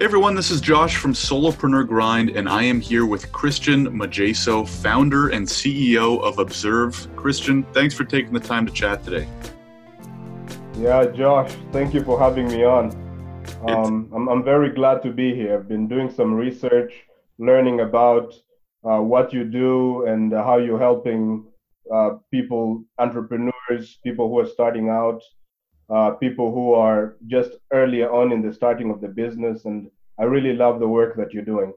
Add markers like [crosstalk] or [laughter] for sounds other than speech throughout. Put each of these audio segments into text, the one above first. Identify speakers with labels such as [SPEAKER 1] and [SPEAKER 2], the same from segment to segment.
[SPEAKER 1] Hey everyone, this is Josh from Solopreneur Grind, and I am here with Christian Modjaiso, founder and CEO of Observe. Christian, thanks for taking the time to chat today.
[SPEAKER 2] Yeah, Josh, thank you for having me on. Um, I'm, I'm very glad to be here. I've been doing some research, learning about uh, what you do and how you're helping uh, people, entrepreneurs, people who are starting out, uh, people who are just earlier on in the starting of the business. And I really love the work that you're doing.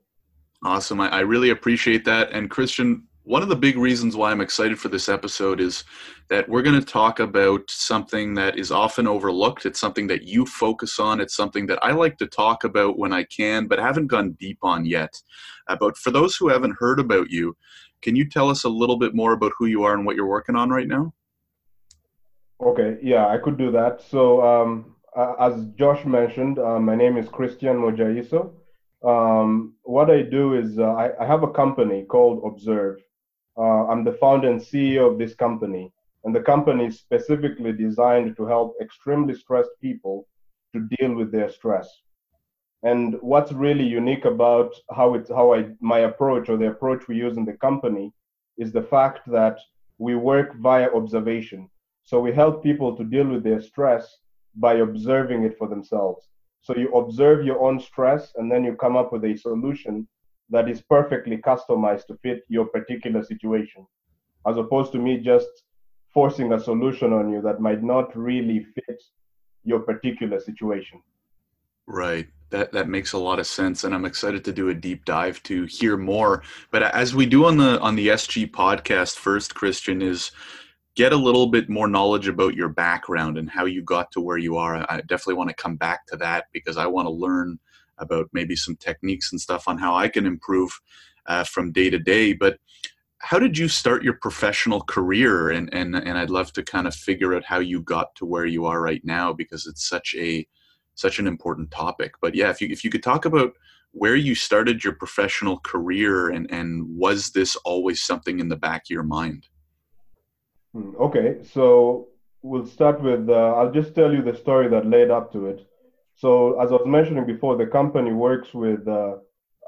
[SPEAKER 1] Awesome. I, I really appreciate that. And Christian, one of the big reasons why I'm excited for this episode is that we're going to talk about something that is often overlooked. It's something that you focus on. It's something that I like to talk about when I can, but haven't gone deep on yet. Uh, but for those who haven't heard about you, can you tell us a little bit more about who you are and what you're working on right now?
[SPEAKER 2] Okay, yeah, I could do that. So, um, as Josh mentioned, uh, my name is Christian Modjaiso. Um, what I do is uh, I, I, have a company called Observe. Uh, I'm the founder and CEO of this company, and the company is specifically designed to help extremely stressed people to deal with their stress. And what's really unique about how it's how I my approach or the approach we use in the company is the fact that we work via observation. So we help people to deal with their stress by observing it for themselves. So you observe your own stress and then you come up with a solution that is perfectly customized to fit your particular situation, as opposed to me just forcing a solution on you that might not really fit your particular situation.
[SPEAKER 1] Right. That that makes a lot of sense, and I'm excited to do a deep dive to hear more. But uh, as we do on the on the SG podcast, first, Christian is get a little bit more knowledge about your background and how you got to where you are. I definitely want to come back to that because I want to learn about maybe some techniques and stuff on how I can improve uh, from day to day. But how did you start your professional career? And and and I'd love to kind of figure out how you got to where you are right now because it's such a such an important topic. But yeah, if you if you could talk about where you started your professional career and and was this always something in the back of your mind?
[SPEAKER 2] Hmm, okay, so we'll start with uh, I'll just tell you the story that led up to it. So as I was mentioning before, the company works with. Uh,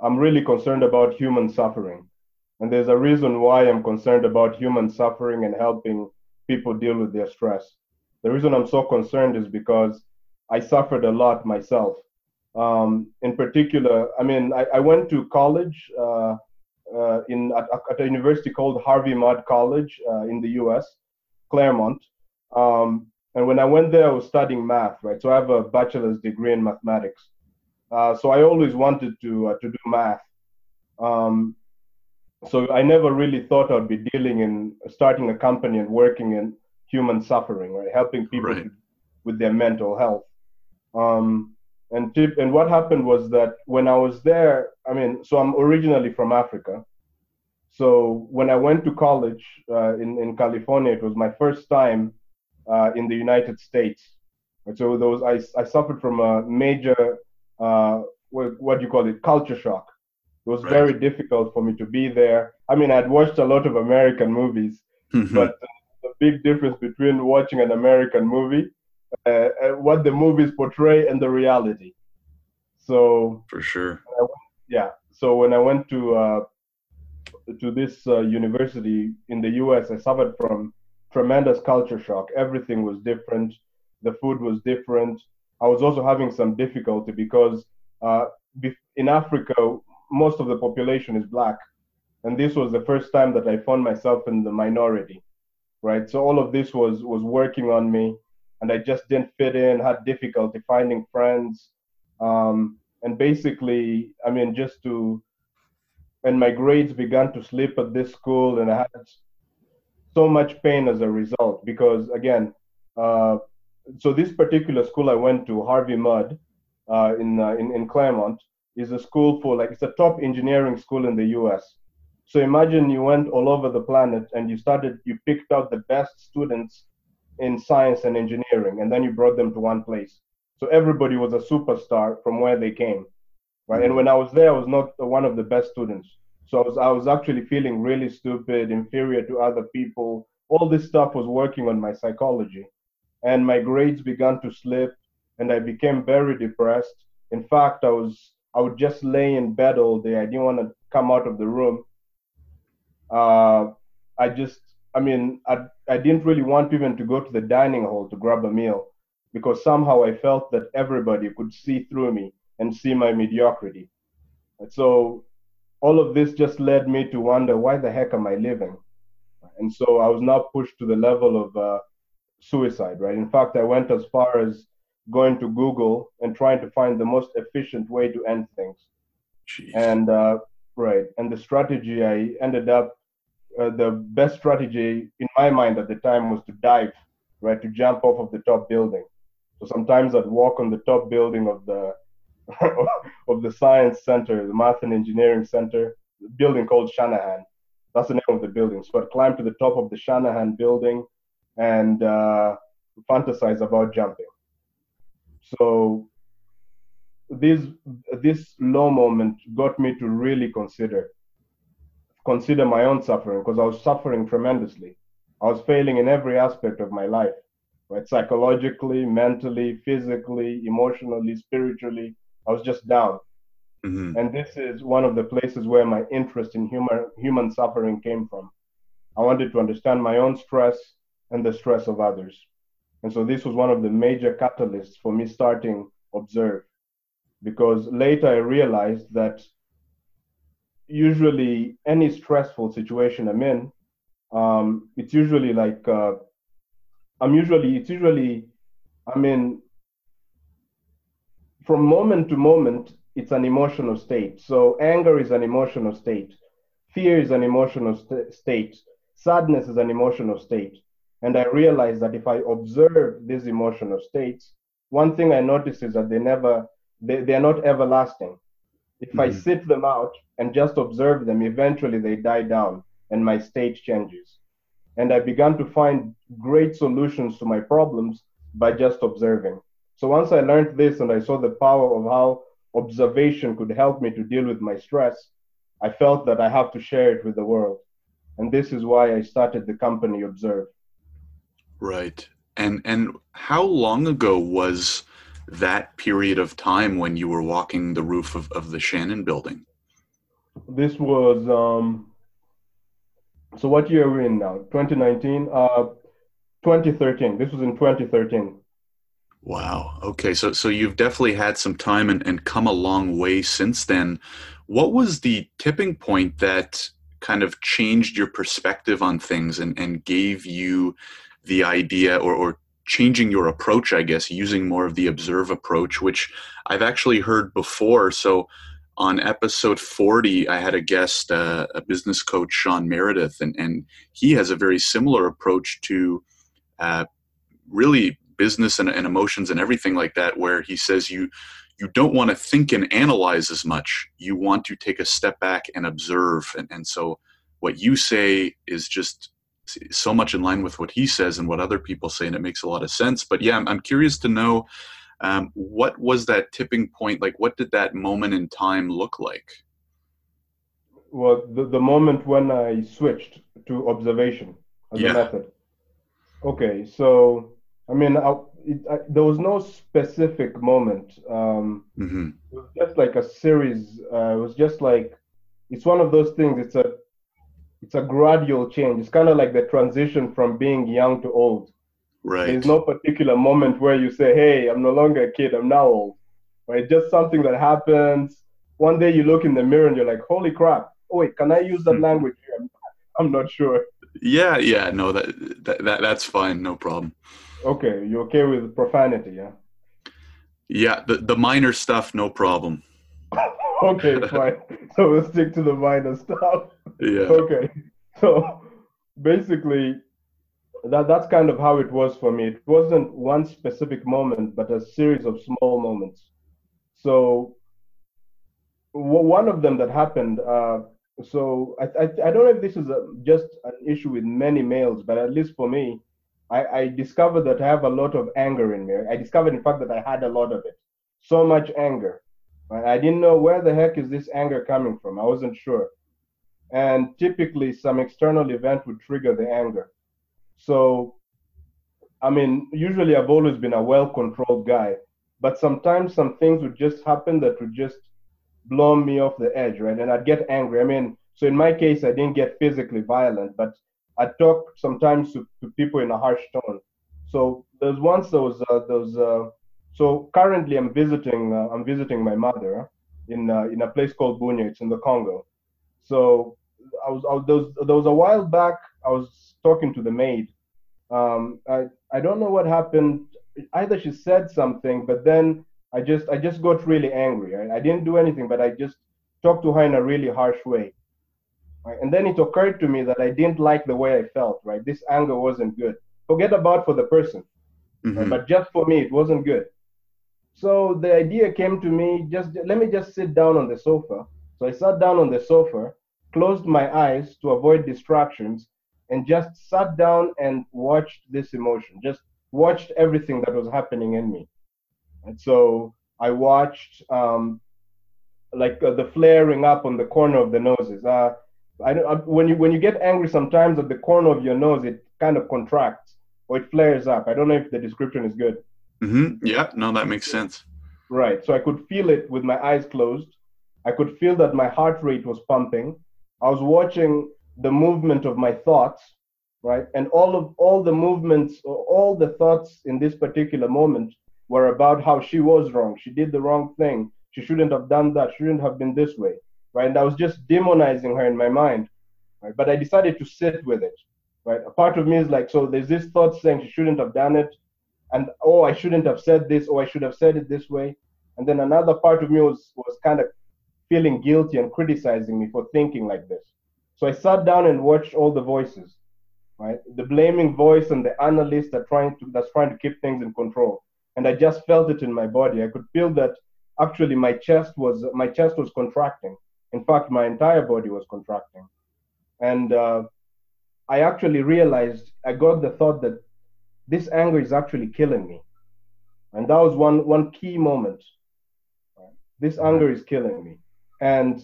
[SPEAKER 2] I'm really concerned about human suffering, and there's a reason why I'm concerned about human suffering and helping people deal with their stress. The reason I'm so concerned is because I suffered a lot myself. Um, in particular, I mean, I, I went to college uh, uh, in at, at, a university called Harvey Mudd College uh, in the U.S., Claremont. Um, and when I went there, I was studying math, right? So I have a bachelor's degree in mathematics. Uh, so I always wanted to uh, to do math. Um, so I never really thought I'd be dealing in starting a company and working in human suffering, right? Helping people right. with their mental health. Um, and tip, and what happened was that when I was there, I mean, so I'm originally from Africa. So when I went to college uh, in in California, it was my first time uh, in the United States. And so those I I suffered from a major uh, what, what do you call it culture shock. It was right. very difficult for me to be there. I mean, I'd watched a lot of American movies, mm-hmm. but the big difference between watching an American movie uh, what the movies portray and the reality. So
[SPEAKER 1] for sure,
[SPEAKER 2] went, yeah. So when I went to uh, to this uh, university in the U.S., I suffered from tremendous culture shock. Everything was different. The food was different. I was also having some difficulty because uh, in Africa, most of the population is black, and this was the first time that I found myself in the minority, right? So all of this was was working on me and I just didn't fit in, had difficulty finding friends. Um, and basically, I mean, just to, and my grades began to slip at this school, and I had so much pain as a result because, again, uh, so this particular school I went to, Harvey Mudd, uh, in, uh, in in Claremont, is a school for like it's a top engineering school in the U.S. So imagine you went all over the planet and you started, you picked out the best students in science and engineering, and then you brought them to one place. So everybody was a superstar from where they came, right? And when I was there, I was not one of the best students. So I was, I was actually feeling really stupid, inferior to other people. All this stuff was working on my psychology. And my grades began to slip, and I became very depressed. In fact, I was I would just lay in bed all day. I didn't want to come out of the room. Uh, I just, I mean, I, I didn't really want even to go to the dining hall to grab a meal because somehow I felt that everybody could see through me and see my mediocrity. And so all of this just led me to wonder why the heck am I living? And so I was now pushed to the level of uh, suicide, right? In fact, I went as far as going to Google and trying to find the most efficient way to end things.
[SPEAKER 1] Jeez.
[SPEAKER 2] And uh, right, and the strategy I ended up, uh, the best strategy in my mind at the time was to dive, right, to jump off of the top building. So sometimes I'd walk on the top building of the [laughs] of the science center, the math and engineering center, building called Shanahan. That's the name of the building. So I'd climb to the top of the Shanahan building and uh, fantasize about jumping. So this this low moment got me to really consider consider my own suffering because I was suffering tremendously. I was failing in every aspect of my life, right? Psychologically, mentally, physically, emotionally, spiritually. I was just down.
[SPEAKER 1] Mhm.
[SPEAKER 2] And this is one of the places where my interest in human human suffering came from. I wanted to understand my own stress and the stress of others. And so this was one of the major catalysts for me starting Observe. Because later I realized that usually any stressful situation I'm in, um, it's usually like uh, I'm usually it's usually I mean from moment to moment it's an emotional state. So anger is an emotional state, fear is an emotional st- state, sadness is an emotional state. And I realize that if I observe these emotional states, one thing I notice is that they never they, they're not everlasting. If I
[SPEAKER 1] Mhm.
[SPEAKER 2] sit them out and just observe them, eventually they die down and my state changes. And I began to find great solutions to my problems by just observing. So once I learned this and I saw the power of how observation could help me to deal with my stress, I felt that I have to share it with the world. And this is why I started the company Observe.
[SPEAKER 1] Right. And and how long ago was that period of time when you were walking the roof of, of the Shanahan building?
[SPEAKER 2] This was um so what year are we in now? 2019? Uh 2013. This was in 2013.
[SPEAKER 1] Wow. Okay. So so you've definitely had some time and, and come a long way since then. What was the tipping point that kind of changed your perspective on things and, and gave you the idea or, or changing your approach, I guess, using more of the observe approach, which I've actually heard before. So on episode 40, I had a guest, uh, a business coach, Sean Meredith, and, and he has a very similar approach to uh, really business and, and emotions and everything like that, where he says you you don't want to think and analyze as much. You want to take a step back and observe. And, and so what you say is just so much in line with what he says and what other people say, and it makes a lot of sense. But yeah, I'm, I'm curious to know um, what was that tipping point? Like, what did that moment in time look like?
[SPEAKER 2] Well, the, the moment when I switched to observation as
[SPEAKER 1] Yeah.
[SPEAKER 2] a method. Okay, so I mean, I, it, I, there was no specific moment. Um,
[SPEAKER 1] hmm
[SPEAKER 2] it was just like a series. Uh, it was just like it's one of those things. It's a it's a gradual change. It's kind of like the transition from being young to old.
[SPEAKER 1] Right.
[SPEAKER 2] There's no particular moment where you say, "Hey, I'm no longer a kid. I'm now old." Right? Just something that happens. One day you look in the mirror and you're like, "Holy crap! Oh wait, can I use that
[SPEAKER 1] Hmm.
[SPEAKER 2] language here?" I'm, I'm not sure.
[SPEAKER 1] Yeah, yeah, no, that, that that that's fine, no problem.
[SPEAKER 2] Okay, you okay with profanity? Yeah.
[SPEAKER 1] Yeah, the the minor stuff, no problem. [laughs]
[SPEAKER 2] okay, fine. So we'll stick to the minor stuff.
[SPEAKER 1] Yeah,
[SPEAKER 2] okay. [laughs] So basically that that's kind of how it was for me. It wasn't one specific moment but a series of small moments. So w- one of them that happened uh, so I, I, I don't know if this is a, just an issue with many males but at least for me I, I discovered that i have a lot of anger in me. I discovered in fact that i had a lot of it. So much anger. I didn't know where the heck is this anger coming from. I wasn't sure and typically some external event would trigger the anger. So, I mean, usually I've always been a well controlled guy, but sometimes some things would just happen that would just blow me off the edge, right? And I'd get angry. I mean, so in my case, I didn't get physically violent, but I talk sometimes to, to people in a harsh tone. So there's once those uh, those. Uh, so currently, I'm visiting uh, I'm visiting my mother in uh, in a place called Bunia. It's in the Congo. So I was, I was there, was there was a while back. I was talking to the maid. Um, I I don't know what happened. Either she said something, but then I just I just got really angry. I, I didn't do anything, but I just talked to her in a really harsh way. Right? And then it occurred to me that I didn't like the way I felt. Right, this anger wasn't good. Forget about for the person, mm-hmm. right? but just for me, it wasn't good. So the idea came to me. Just let me just sit down on the sofa. So I sat down on the sofa, closed my eyes to avoid distractions, and just sat down and watched this emotion. Just watched everything that was happening in me. And so I watched um, like uh, the flaring up on the corner of the noses. Uh, I, I, when you when you get angry, sometimes at the corner of your nose it kind of contracts or it flares up. I don't know if the description is good.
[SPEAKER 1] Mm-hmm. Yeah, no, that makes sense.
[SPEAKER 2] Right. So I could feel it with my eyes closed. I could feel that my heart rate was pumping. I was watching the movement of my thoughts, right? And all of all the movements, all the thoughts in this particular moment were about how she was wrong. She did the wrong thing. She shouldn't have done that. She shouldn't have been this way, right? And I was just demonizing her in my mind, right? But I decided to sit with it, right? A part of me is like, so there's this thought saying she shouldn't have done it, and oh, I shouldn't have said this, or I should have said it this way. And then another part of me was was kind of feeling guilty and criticizing me for thinking like this. So I sat down and watched all the voices, right? The blaming voice and the analyst that trying to that's trying to keep things in control and I just felt it in my body. I could feel that actually my chest was my chest was contracting. In fact, my entire body was contracting, and uh, I actually realized I got the thought that this anger is actually killing me, and that was one one key moment. This anger is killing me, and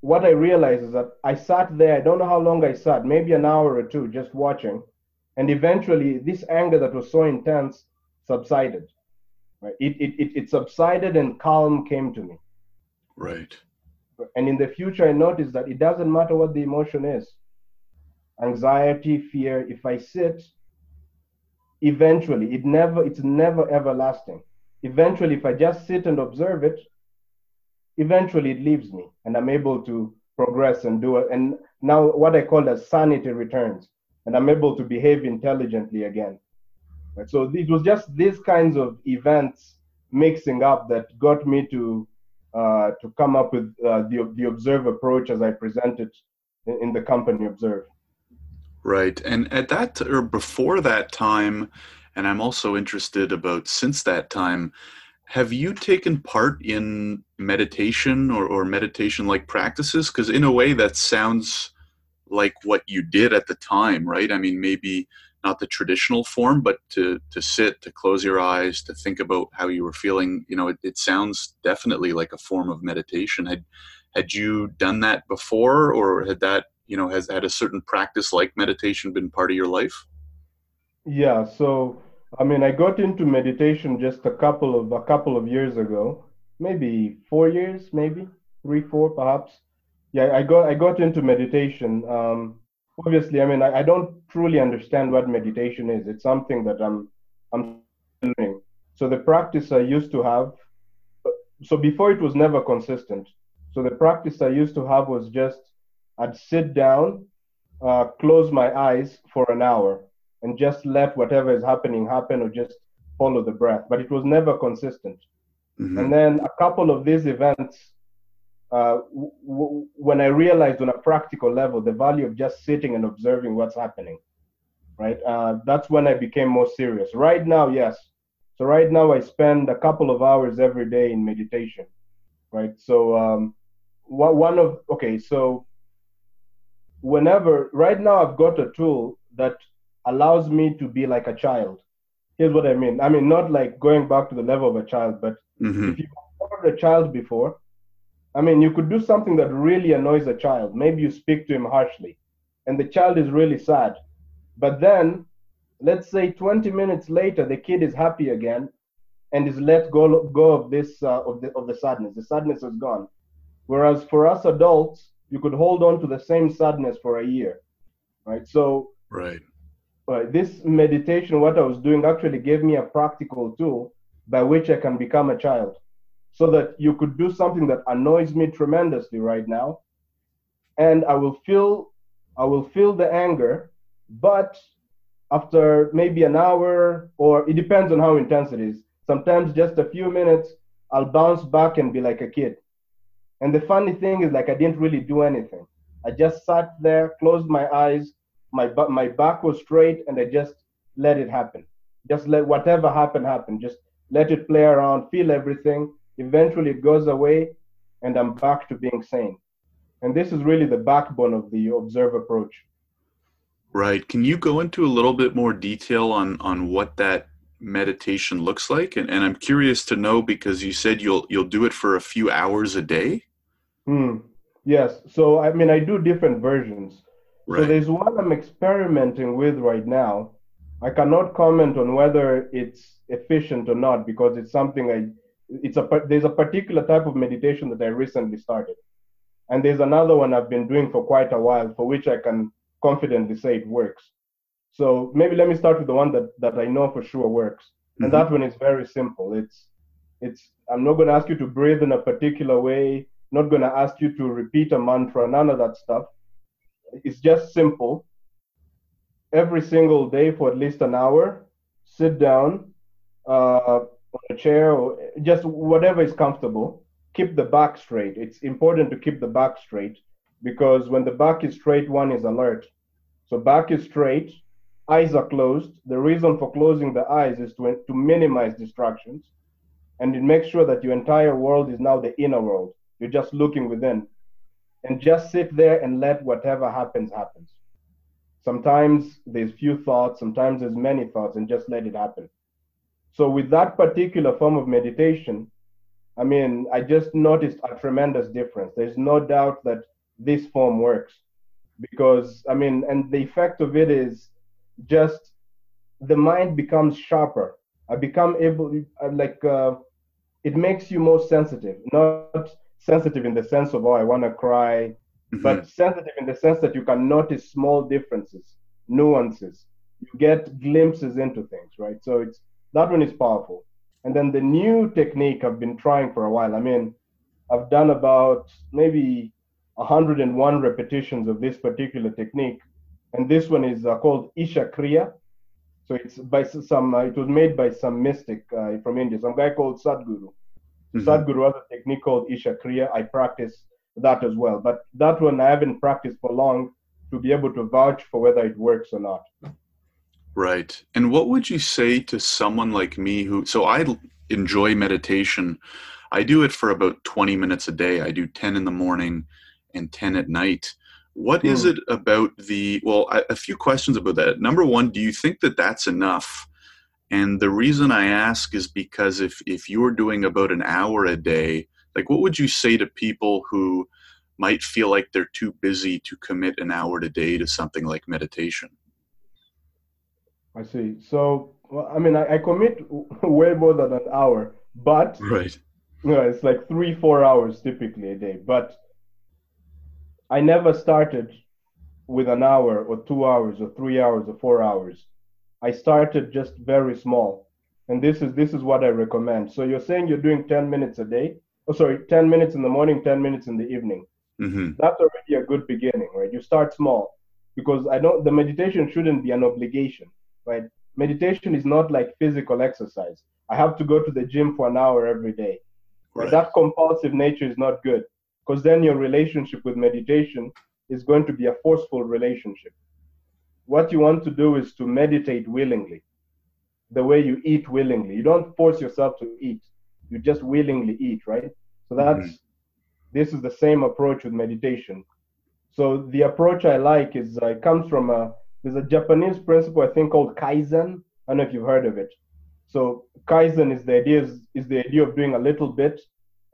[SPEAKER 2] what I realized is that I sat there. I don't know how long I sat, maybe an hour or two, just watching, and eventually this anger that was so intense subsided. Right? It, it, it, it subsided and calm came to me.
[SPEAKER 1] Right.
[SPEAKER 2] And in the future, I noticed that it doesn't matter what the emotion is anxiety, fear. If I sit, eventually, it never, it's never everlasting. Eventually, if I just sit and observe it, eventually it leaves me and I'm able to progress and do it. And now, what I call as sanity returns, and I'm able to behave intelligently again. So it was just these kinds of events mixing up that got me to uh, to come up with uh, the the observe approach as I presented in the company observe.
[SPEAKER 1] Right, and at that or before that time, and I'm also interested about since that time. Have you taken part in meditation or, or meditation like practices? Because in a way, that sounds like what you did at the time, right? I mean, maybe not the traditional form, but to to sit, to close your eyes, to think about how you were feeling. You know, it, it sounds definitely like a form of meditation. Had had you done that before, or had that you know has had a certain practice like meditation been part of your life?
[SPEAKER 2] Yeah. So I mean, I got into meditation just a couple of a couple of years ago, maybe four years, maybe three, four, perhaps. Yeah, I got I got into meditation. Um, obviously, I mean, I, I don't truly understand what meditation is. It's something that I'm I'm learning. So the practice I used to have, so before it was never consistent. So the practice I used to have was just I'd sit down, uh, close my eyes for an hour, and just let whatever is happening happen, or just follow the breath. But it was never consistent. Mm-hmm. And then a couple of these events uh, w- when I realized on a practical level the value of just sitting and observing what's happening, right? Uh, that's when I became more serious. Right now, yes. So right now I spend a couple of hours every day in meditation, right? So um, one of okay, so whenever right now I've got a tool that allows me to be like a child. Here's what I mean. I mean not like going back to the level of a child, but mm-hmm. if you've heard a child before, I mean, you could do something that really annoys a child. Maybe you speak to him harshly, and the child is really sad. But then, let's say 20 minutes later, the kid is happy again and is let go, go of this uh, of the of the sadness. The sadness is gone. Whereas for us adults, you could hold on to the same sadness for a year, right? So,
[SPEAKER 1] right.
[SPEAKER 2] This meditation, what I was doing, actually gave me a practical tool by which I can become a child, so that you could do something that annoys me tremendously right now, and I will feel, I will feel the anger, but after maybe an hour, or it depends on how intense it is. Sometimes just a few minutes, I'll bounce back and be like a kid. And the funny thing is, like, I didn't really do anything. I just sat there, closed my eyes, my my back was straight, and I just let it happen. Just let whatever happened happen. Just let it play around, feel everything. Eventually, it goes away, and I'm back to being sane. And this is really the backbone of the observe approach.
[SPEAKER 1] Right. Can you go into a little bit more detail on on what that meditation looks like? And, and I'm curious to know because you said you'll you'll do it for a few hours a day.
[SPEAKER 2] Hmm. Yes. So I mean, I do different versions. Right. So there's one I'm experimenting with right now. I cannot comment on whether it's efficient or not because it's something I. It's a there's a particular type of meditation that I recently started, and there's another one I've been doing for quite a while for which I can confidently say it works. So maybe let me start with the one that, that I know for sure works. Mm-hmm. And that one is very simple. It's it's I'm not gonna ask you to breathe in a particular way, not gonna ask you to repeat a mantra, none of that stuff. It's just simple. Every single day for at least an hour, sit down uh, on a chair or just whatever is comfortable. Keep the back straight. It's important to keep the back straight because when the back is straight, one is alert. So back is straight, eyes are closed. The reason for closing the eyes is to, to minimize distractions. And it makes sure that your entire world is now the inner world. You're just looking within. And just sit there and let whatever happens, happens. Sometimes there's few thoughts, sometimes there's many thoughts, and just let it happen. So with that particular form of meditation, I mean, I just noticed a tremendous difference. There's no doubt that this form works because i mean and the effect of it is just the mind becomes sharper i become able like uh, it makes you more sensitive not sensitive in the sense of oh i want to cry mm-hmm. but sensitive in the sense that you can notice small differences nuances you get glimpses into things right so it's that one is powerful and then the new technique i've been trying for a while i mean i've done about maybe 101 repetitions of this particular technique. And this one is uh, called Isha Kriya. So it's by some, uh, it was made by some mystic uh, from India, some guy called Sadhguru. Mm-hmm. Sadhguru has a technique called Isha Kriya. I practice that as well. But that one I haven't practiced for long to be able to vouch for whether it works or not.
[SPEAKER 1] Right. And what would you say to someone like me who, so I enjoy meditation. I do it for about 20 minutes a day. I do 10 in the morning and 10 at night. What is hmm. it about the, well, a, a few questions about that. Number one, do you think that that's enough? And the reason I ask is because if, if you're doing about an hour a day, like what would you say to people who might feel like they're too busy to commit an hour a day to something like meditation?
[SPEAKER 2] I see. So, well, I mean, I, I, commit [laughs] way more than an hour, but
[SPEAKER 1] right,
[SPEAKER 2] you know, it's like three, four hours typically a day. But I never started with an hour or two hours or three hours or four hours. I started just very small. And this is this is what I recommend. So you're saying you're doing 10 minutes a day. Oh, sorry, 10 minutes in the morning, 10 minutes in the evening. Mm-hmm. That's already a good beginning, right? You start small because I don't. The meditation shouldn't be an obligation, right? Meditation is not like physical exercise. I have to go to the gym for an hour every day. Right. That compulsive nature is not good because then your relationship with meditation is going to be a forceful relationship. What you want to do is to meditate willingly, the way you eat willingly. You don't force yourself to eat, you just willingly eat, right? So that's mm-hmm. this is the same approach with meditation. So the approach I like is uh, it comes from a there's a Japanese principle I think called kaizen. I don't know if you've heard of it. So kaizen is the idea is, is the idea of doing a little bit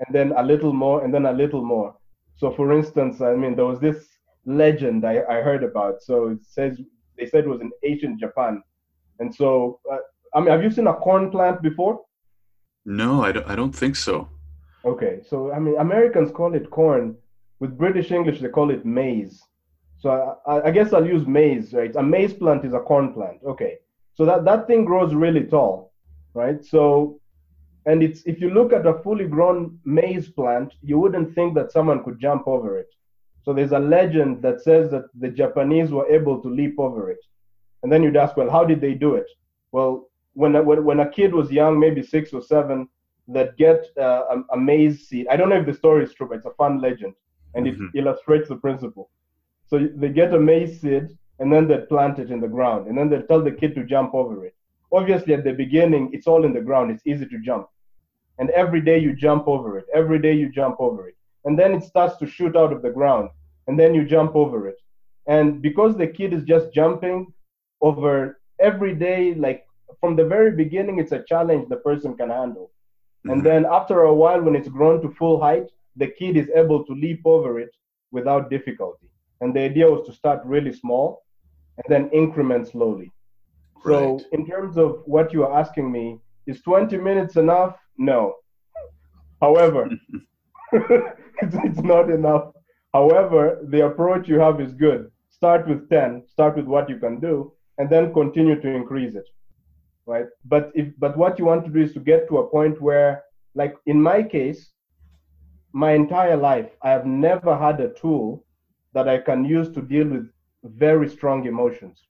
[SPEAKER 2] and then a little more, and then a little more. So, for instance, I mean, there was this legend I, I heard about. So it says they said it was in ancient Japan, and so uh, I mean, have you seen a corn plant before?
[SPEAKER 1] No, I don't. I don't think so.
[SPEAKER 2] Okay, so I mean, Americans call it corn. With British English, they call it maize. So I, I guess I'll use maize, right? A maize plant is a corn plant. Okay, so that that thing grows really tall, right? So, and it's if you look at a fully grown maize plant, you wouldn't think that someone could jump over it. So there's a legend that says that the Japanese were able to leap over it. And then you'd ask, well, how did they do it? Well, when when, when a kid was young, maybe six or seven, that get uh, a, a, maize seed. I don't know if the story is true, but it's a fun legend, and mm-hmm. it illustrates the principle. So they get a maize seed, and then they plant it in the ground, and then they tell the kid to jump over it. Obviously, at the beginning, it's all in the ground. It's easy to jump, and every day you jump over it. Every day you jump over it, and then it starts to shoot out of the ground, and then you jump over it. And because the kid is just jumping over every day, like from the very beginning, it's a challenge the person can handle and mm-hmm. then after a while, when it's grown to full height, the kid is able to leap over it without difficulty. And the idea was to start really small and then increment slowly. Right. So, in terms of what you are asking me, is 20 minutes enough? No. However, [laughs] it's, it's not enough. However, the approach you have is good. Start with 10, start with what you can do, and then continue to increase it right? But if but what you want to do is to get to a point where, like in my case, my entire life, I have never had a tool that I can use to deal with very strong emotions.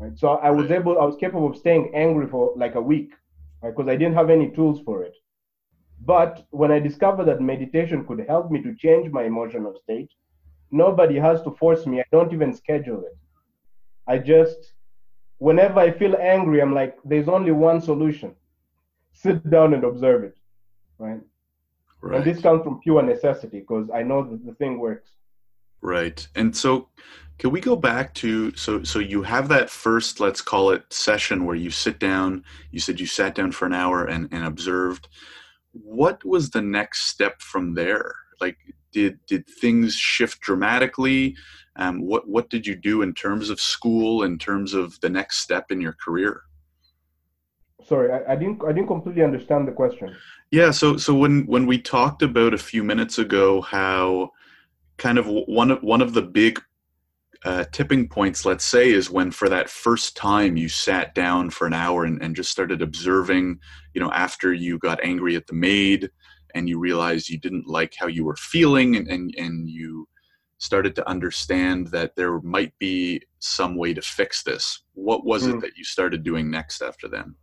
[SPEAKER 2] Right? So I was able, I was capable of staying angry for like a week, right? Because I didn't have any tools for it. But when I discovered that meditation could help me to change my emotional state, nobody has to force me. I don't even schedule it. I just whenever I feel angry, I'm like, there's only one solution sit down and observe it, right? right. And this comes from pure necessity because I know that the thing works.
[SPEAKER 1] Right. And so, can we go back to so so you have that first let's call it session where you sit down you said you sat down for an hour and, and observed what was the next step from there like did did things shift dramatically um, what what did you do in terms of school, in terms of the next step in your career?
[SPEAKER 2] Sorry, I, I didn't I didn't completely understand the question.
[SPEAKER 1] Yeah, so so when when we talked about a few minutes ago how kind of one of one of the big uh, tipping points, let's say, is when for that first time you sat down for an hour and, and just started observing, you know, after you got angry at the maid and you realized you didn't like how you were feeling and, and, and you started to understand that there might be some way to fix this. What was mm. it hmm. that you started doing next after then?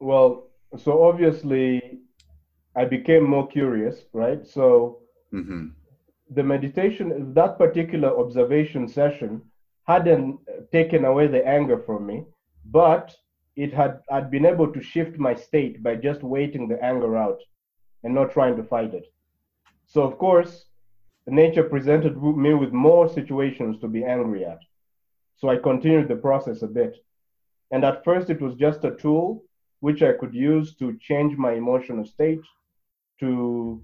[SPEAKER 2] Well, so obviously I became more curious, right? So mm-hmm. The meditation, that particular observation session hadn't taken away the anger from me, but it had I'd been able to shift my state by just waiting the anger out and not trying to fight it. So, of course, nature presented me with more situations to be angry at. So I continued the process a bit. And at first, it was just a tool which I could use to change my emotional state to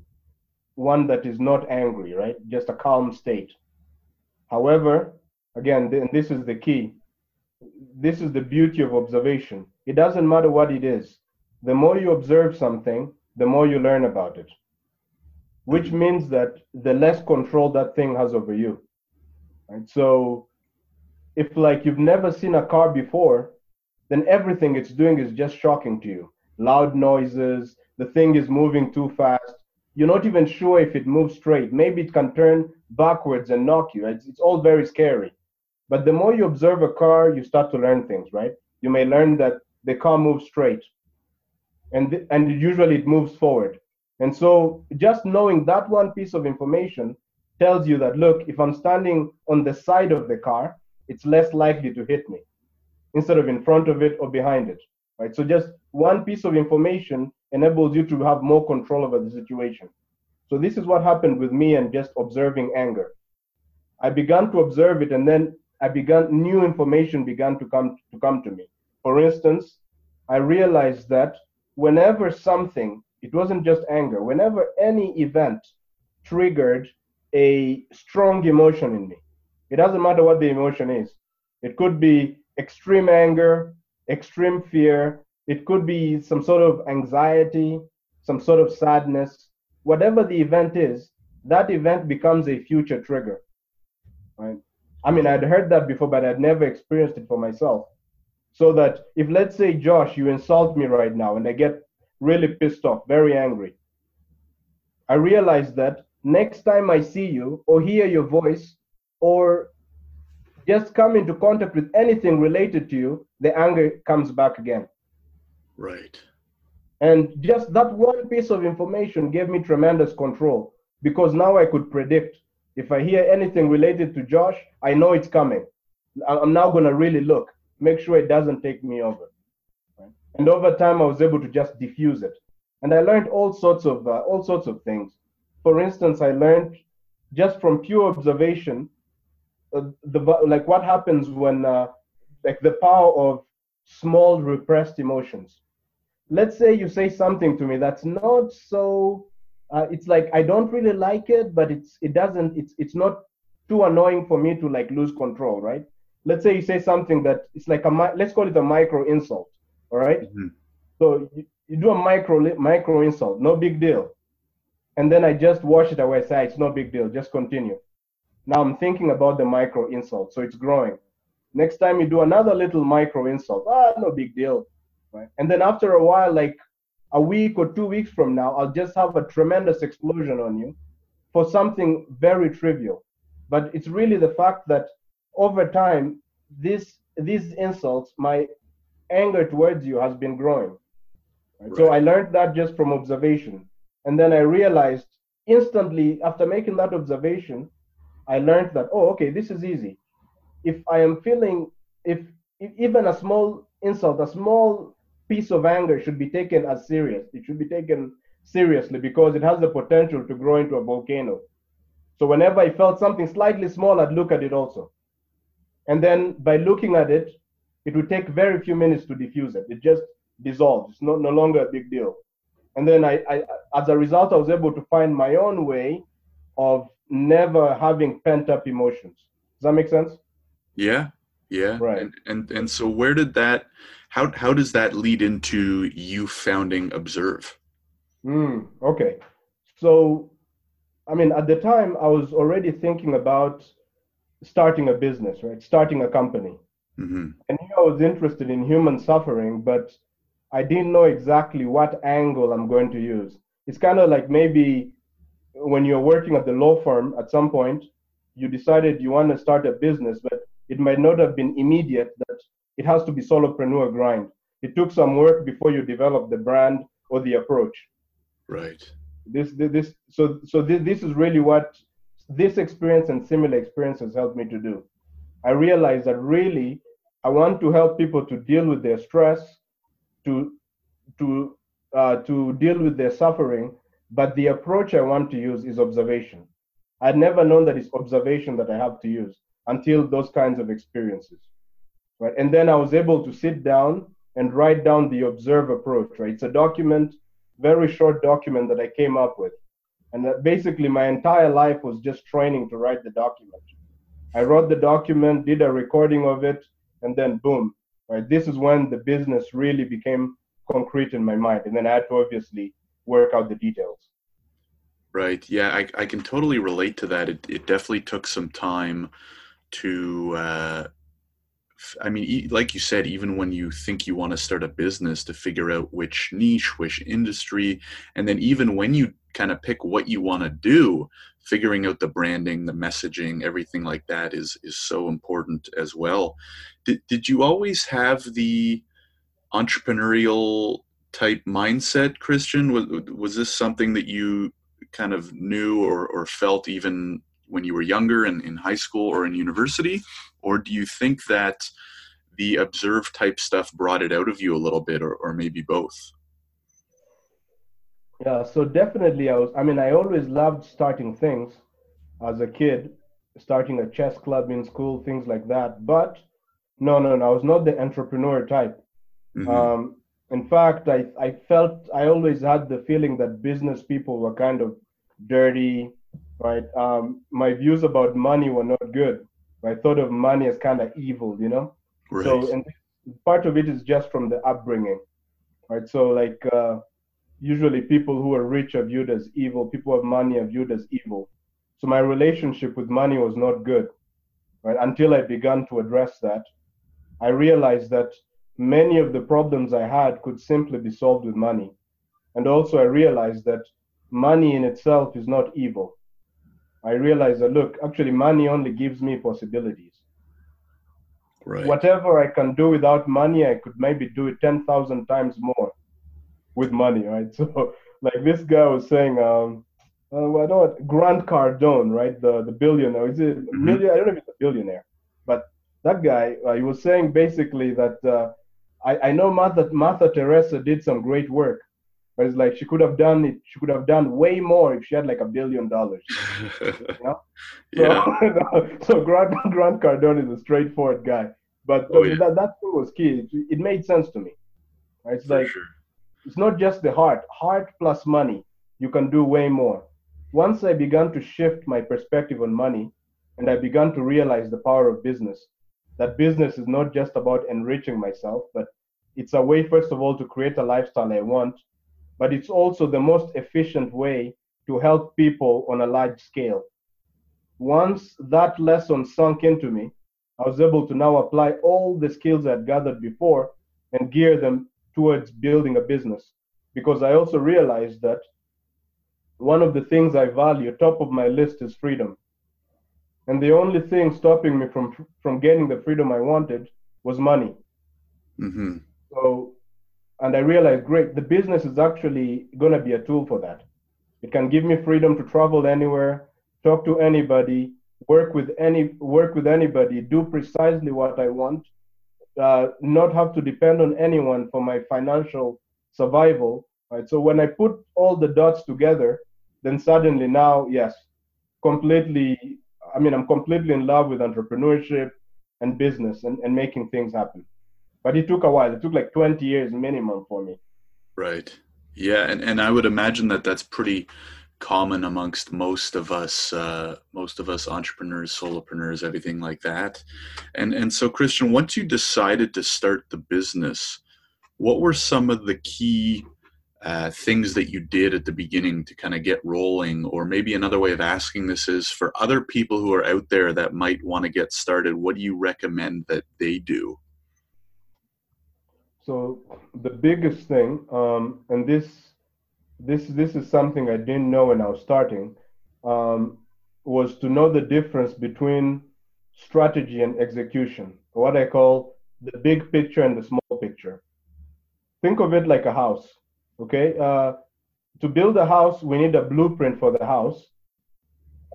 [SPEAKER 2] one that is not angry, right? Just a calm state. However, again, and this is the key. This is the beauty of observation. It doesn't matter what it is. The more you observe something, the more you learn about it which means that the less control that thing has over you. Right? So if like you've never seen a car before, then everything it's doing is just shocking to you. Loud noises, the thing is moving too fast. You're not even sure if it moves straight. Maybe it can turn backwards and knock you. It's, it's all very scary. But the more you observe a car, you start to learn things, right? You may learn that the car moves straight, and and usually it moves forward. And so just knowing that one piece of information tells you that, look, if I'm standing on the side of the car, it's less likely to hit me instead of in front of it or behind it. Right. So just one piece of information enables you to have more control over the situation. So this is what happened with me and just observing anger. I began to observe it and then I began new information began to come to come to me. For instance, I realized that whenever something it wasn't just anger. Whenever any event triggered a strong emotion in me, it doesn't matter what the emotion is. It could be extreme anger, extreme fear, It could be some sort of anxiety, some sort of sadness. Whatever the event is, that event becomes a future trigger. Right? I mean, I'd heard that before, but I'd never experienced it for myself. So that if, let's say, Josh, you insult me right now and I get really pissed off, very angry, I realize that next time I see you or hear your voice or just come into contact with anything related to you, the anger comes back again.
[SPEAKER 1] Right.
[SPEAKER 2] And just that one piece of information gave me tremendous control because now I could predict if I hear anything related to Josh, I know it's coming. I'm now going to really look, make sure it doesn't take me over. And over time, I was able to just diffuse it. And I learned all sorts of uh, all sorts of things. For instance, I learned just from pure observation the like what happens when uh, like the power of small repressed emotions let's say you say something to me that's not so uh, it's like i don't really like it but it's it doesn't it's it's not too annoying for me to like lose control right let's say you say something that it's like a let's call it a micro insult all right? mm-hmm. so you, you do a micro micro insult no big deal and then i just wash it away say it's no big deal just continue now I'm thinking about the micro insult, so it's growing. Next time you do another little micro insult, ah, no big deal, right? And then after a while, like a week or two weeks from now, I'll just have a tremendous explosion on you for something very trivial. But it's really the fact that over time, this these insults, my anger towards you has been growing. Right? Right. So I learned that just from observation. And then I realized instantly after making that observation I learned that, oh, okay, this is easy. If I am feeling, if, if even a small insult, a small piece of anger should be taken as serious. It should be taken seriously because it has the potential to grow into a volcano. So whenever I felt something slightly small, I'd look at it also. And then by looking at it, it would take very few minutes to diffuse it. It just dissolves. It's no, no longer a big deal. And then I, I, as a result, I was able to find my own way of never having pent up emotions. Does that make sense?
[SPEAKER 1] Yeah. Yeah.
[SPEAKER 2] Right.
[SPEAKER 1] And, and and so where did that how how does that lead into you founding Observe?
[SPEAKER 2] Mm, okay. So I mean at the time I was already thinking about starting a business, right? Starting a company. Mm-hmm. And I was interested in human suffering, but I didn't know exactly what angle I'm going to use. It's kind of like maybe when you're working at the law firm at some point you decided you want to start a business but it might not have been immediate that it has to be solopreneur grind. It took some work before you develop the brand or the approach.
[SPEAKER 1] Right.
[SPEAKER 2] This this so so this, this is really what this experience and similar experiences helped me to do. I realized that really i want to help people to deal with their stress to to uh, to deal with their suffering but the approach I want to use is observation. I'd never known that it's observation that I have to use until those kinds of experiences. Right. And then I was able to sit down and write down the observe approach, right? It's a document, very short document that I came up with. And that basically my entire life was just training to write the document. I wrote the document, did a recording of it, and then boom, right? This is when the business really became concrete in my mind. And then I had to obviously work out the details.
[SPEAKER 1] Right. Yeah, I, I can totally relate to that. It, it definitely took some time to, uh, I mean, like you said, even when you think you want to start a business to figure out which niche, which industry, and then even when you kind of pick what you want to do, figuring out the branding, the messaging, everything like that is is so important as well. Did did you always have the entrepreneurial type mindset, Christian? Was, was this something that you kind of knew or, or felt even when you were younger in, in high school or in university? Or do you think that the observe type stuff brought it out of you a little bit, or, or maybe both?
[SPEAKER 2] Yeah, so definitely I was, I mean, I always loved starting things as a kid, starting a chess club in school, things like that. But no, no, no, I was not the entrepreneur type. Mm-hmm. Um, in fact, I, I felt I always had the feeling that business people were kind of dirty, right? Um, my views about money were not good. I thought of money as kind of evil, you know. Right. So, and part of it is just from the upbringing. right? So like uh, usually people who are rich are viewed as evil, people who have money are viewed as evil. So my relationship with money was not good, right? Until I began to address that, I realized that many of the problems I had could simply be solved with money. And also, I realized that money in itself is not evil. I realized that, look, actually, money only gives me possibilities. Right. Whatever I can do without money, I could maybe do it 10,000 times more with money, right? [laughs] So, like this guy was saying, um, uh, well, I don't Grant Cardone, right? The the billionaire. Is it mm-hmm. million? I don't know if it's a billionaire, but that guy, uh, he was saying basically that uh, I, I know Mother, Mother Teresa did some great work, but it's like she could have done it. She could have done way more if she had like a billion dollars. you know? [laughs] yeah. So, [laughs] so Grant, Grant Cardone is a straightforward guy, but oh, yeah. that that was key. It, it, made sense to me. Right? It's For like sure. it's not just the heart. Heart plus money, you can do way more. Once I began to shift my perspective on money, and I began to realize the power of business, that business is not just about enriching myself, but it's a way, first of all, to create a lifestyle I want, but it's also the most efficient way to help people on a large scale. Once that lesson sunk into me, I was able to now apply all the skills I'd gathered before and gear them towards building a business. Because I also realized that one of the things I value, top of my list, is freedom. And the only thing stopping me from from gaining the freedom I wanted was money. Mm-hmm. So, and I realized, great, the business is actually going to be a tool for that. It can give me freedom to travel anywhere, talk to anybody, work with any work with anybody, do precisely what I want, uh, not have to depend on anyone for my financial survival. Right. So when I put all the dots together, then suddenly now, yes, completely I mean, I'm completely in love with entrepreneurship and business and, and making things happen. But it took a while. It took like 20 years minimum for me.
[SPEAKER 1] Right. Yeah, and, and I would imagine that that's pretty common amongst most of us, uh, most of us entrepreneurs, solopreneurs, everything like that. And and so, Christian, once you decided to start the business, what were some of the key uh, things that you did at the beginning to kind of get rolling or maybe another way of asking this is for other people who are out there that might want to get started what do you recommend that they do?
[SPEAKER 2] So the biggest thing um, and this this this is something i didn't know when i was starting um, was to know the difference between strategy and execution what i call the big picture and the small picture. Think of it like a house Okay, uh, to build a house, we need a blueprint for the house,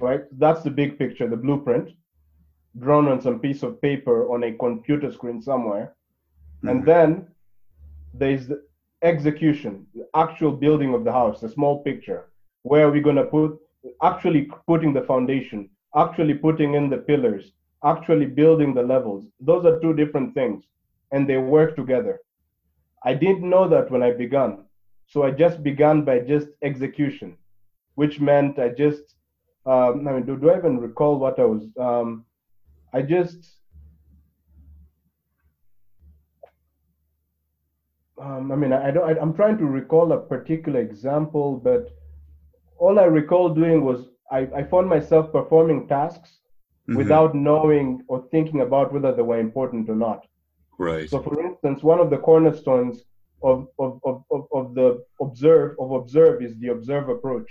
[SPEAKER 2] right? That's the big picture, the blueprint, drawn on some piece of paper on a computer screen somewhere. Mm-hmm. And then there's the execution, the actual building of the house, the small picture. Where are we going to put, actually putting the foundation, actually putting in the pillars, actually building the levels? Those are two different things, and they work together. I didn't know that when I began. So I just began by just execution, which meant I just, um, I mean, do, do I even recall what I was? Um, I just, um, I mean, I, I don't, I, I'm trying to recall a particular example, but all I recall doing was I, I found myself performing tasks mm-hmm. without knowing or thinking about whether they were important or not.
[SPEAKER 1] Right.
[SPEAKER 2] So, for instance, one of the cornerstones of, of, of, of, the observe of observe is the observe approach.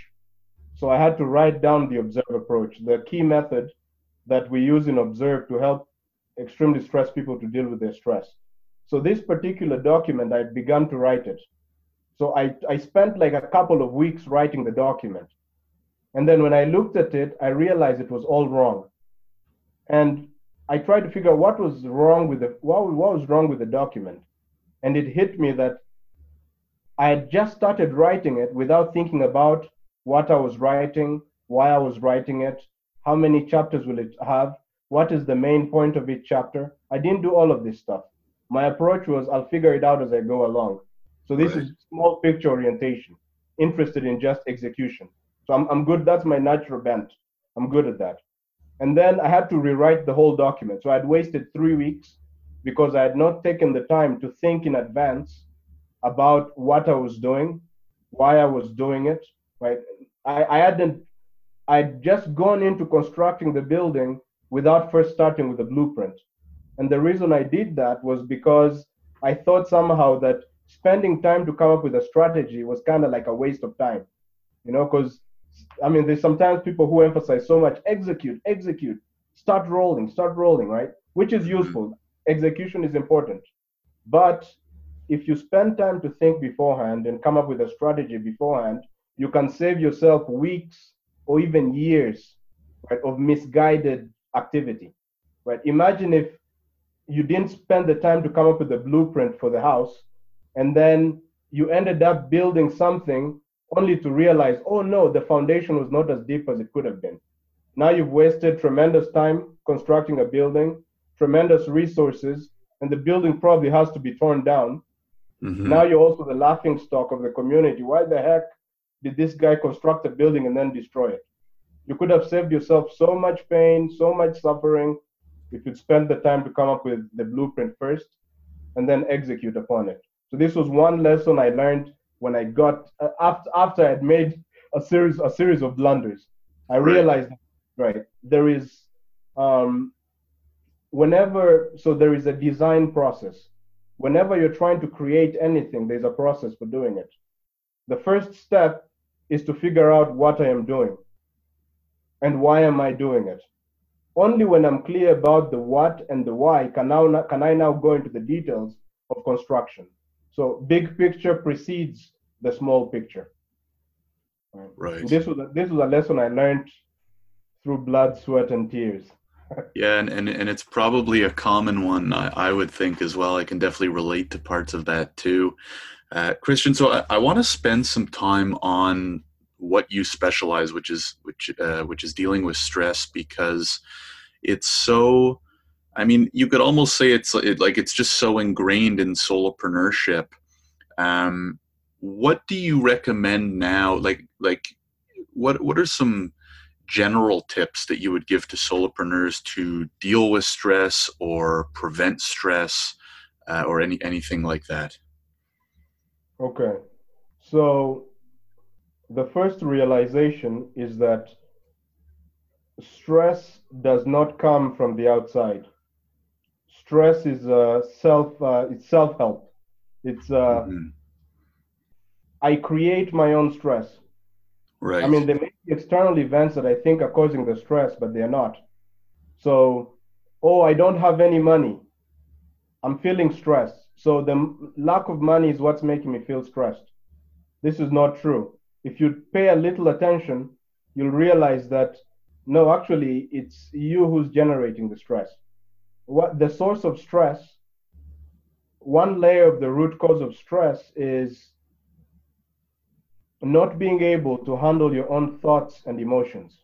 [SPEAKER 2] So I had to write down the observe approach, the key method that we use in observe to help extremely stressed people to deal with their stress. So this particular document, I began to write it. So I, I spent like a couple of weeks writing the document. And then when I looked at it, I realized it was all wrong. And I tried to figure out what was wrong with the what, what was wrong with the document and it hit me that I had just started writing it without thinking about what I was writing, why I was writing it, how many chapters will it have, what is the main point of each chapter. I didn't do all of this stuff. My approach was I'll figure it out as I go along. So this right. is small picture orientation, interested in just execution. So I'm, I'm good. That's my natural bent. I'm good at that. And then I had to rewrite the whole document. So I'd wasted three weeks because I had not taken the time to think in advance about what I was doing, why I was doing it. Right, I, I hadn't. I'd just gone into constructing the building without first starting with a blueprint. And the reason I did that was because I thought somehow that spending time to come up with a strategy was kind of like a waste of time, you know, because I mean, there's sometimes people who emphasize so much execute, execute, start rolling, start rolling, right? Which is mm-hmm. useful. Execution is important. But if you spend time to think beforehand and come up with a strategy beforehand, you can save yourself weeks or even years right, of misguided activity. Right? Imagine if you didn't spend the time to come up with a blueprint for the house, and then you ended up building something only to realize, oh no, the foundation was not as deep as it could have been. Now you've wasted tremendous time constructing a building, tremendous resources, and the building probably has to be torn down. Mm-hmm. Now you're also the laughing stock of the community. Why the heck did this guy construct a building and then destroy it? You could have saved yourself so much pain, so much suffering, if you'd spend the time to come up with the blueprint first and then execute upon it. So this was one lesson I learned when I got uh, after after I had made a series a series of blunders. I realized right there is um, whenever so there is a design process. Whenever you're trying to create anything, there's a process for doing it. The first step is to figure out what I am doing and why am I doing it. Only when I'm clear about the what and the why can now can I now go into the details of construction. So big picture precedes the small picture.
[SPEAKER 1] Right.
[SPEAKER 2] This was a, this was a lesson I learned through blood, sweat, and tears.
[SPEAKER 1] Yeah, and, and and it's probably a common one I, I, would think as well. I can definitely relate to parts of that too. Uh, Christian, so I, I want to spend some time on what you specialize, which is which uh, which is dealing with stress, because it's so I mean, you could almost say it's it, like it's just so ingrained in solopreneurship. Um, what do you recommend now? Like, like what what are some general tips that you would give to solopreneurs to deal with stress or prevent stress uh, or any anything like that?
[SPEAKER 2] Okay, so the first realization is that stress does not come from the outside stress is uh, self uh, it's self help. It's uh, mm-hmm. I create my own stress.
[SPEAKER 1] Right.
[SPEAKER 2] I mean, there be external events that I think are causing the stress, but they're not. So, oh, I don't have any money. I'm feeling stressed. So the lack of money is what's making me feel stressed. This is not true. If you pay a little attention, you'll realize that no, actually, it's you who's generating the stress what the source of stress, one layer of the root cause of stress is not being able to handle your own thoughts and emotions.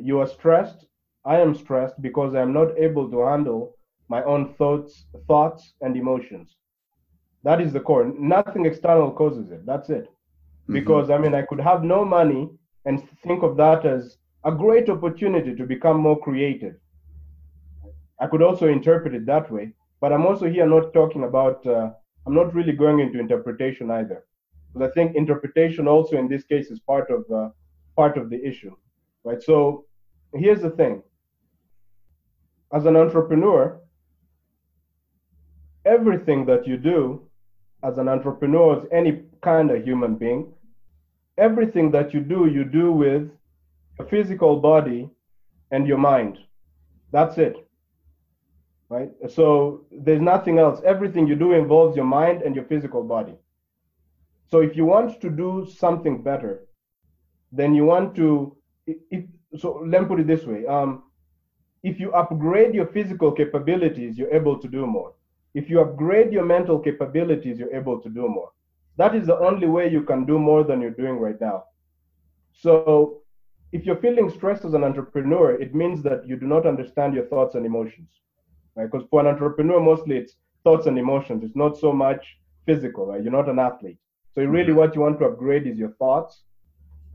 [SPEAKER 2] You are stressed. I am stressed because I am not able to handle my own thoughts, thoughts and emotions. That is the core. Nothing external causes it. That's it. Mm-hmm. Because I mean, I could have no money and think of that as a great opportunity to become more creative. I could also interpret it that way. But I'm also here not talking about, uh, I'm not really going into interpretation either. Because I think interpretation also in this case is part of, uh, part of the issue, right? So here's the thing. As an entrepreneur, everything that you do as an entrepreneur, as any kind of human being, everything that you do, you do with a physical body and your mind. That's it right? So there's nothing else. Everything you do involves your mind and your physical body. So if you want to do something better, then you want to. If, so let me put it this way: um, if you upgrade your physical capabilities, you're able to do more. If you upgrade your mental capabilities, you're able to do more. That is the only way you can do more than you're doing right now. So if you're feeling stressed as an entrepreneur, it means that you do not understand your thoughts and emotions right? Because for an entrepreneur, mostly it's thoughts and emotions. It's not so much physical, right? You're not an athlete. So really what you want to upgrade is your thoughts.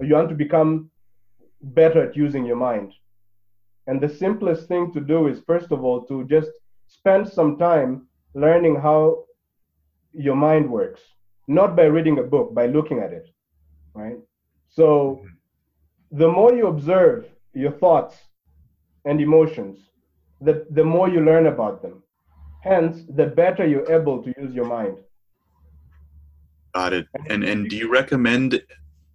[SPEAKER 2] You want to become better at using your mind. And the simplest thing to do is, first of all, to just spend some time learning how your mind works. not by reading a book, by looking at it, right? So the more you observe your thoughts and emotions, the, the more you learn about them. Hence, the better you're able to use your mind.
[SPEAKER 1] Got it. And and do you recommend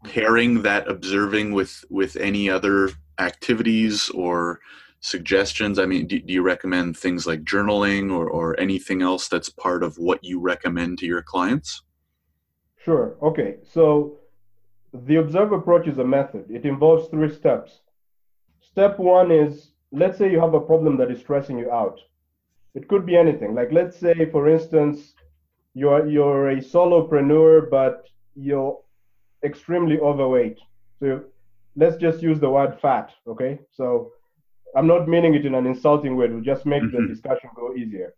[SPEAKER 1] pairing that observing with with any other activities or suggestions? I mean, do, do you recommend things like journaling or, or anything else that's part of what you recommend to your clients?
[SPEAKER 2] Sure. Okay. So the observe approach is a method. It involves three steps. Step one is let's say you have a problem that is stressing you out. It could be anything. Like let's say, for instance, you're you're a solopreneur, but you're extremely overweight. So let's just use the word fat. Okay. So I'm not meaning it in an insulting way. It will just make mm-hmm. the discussion go easier.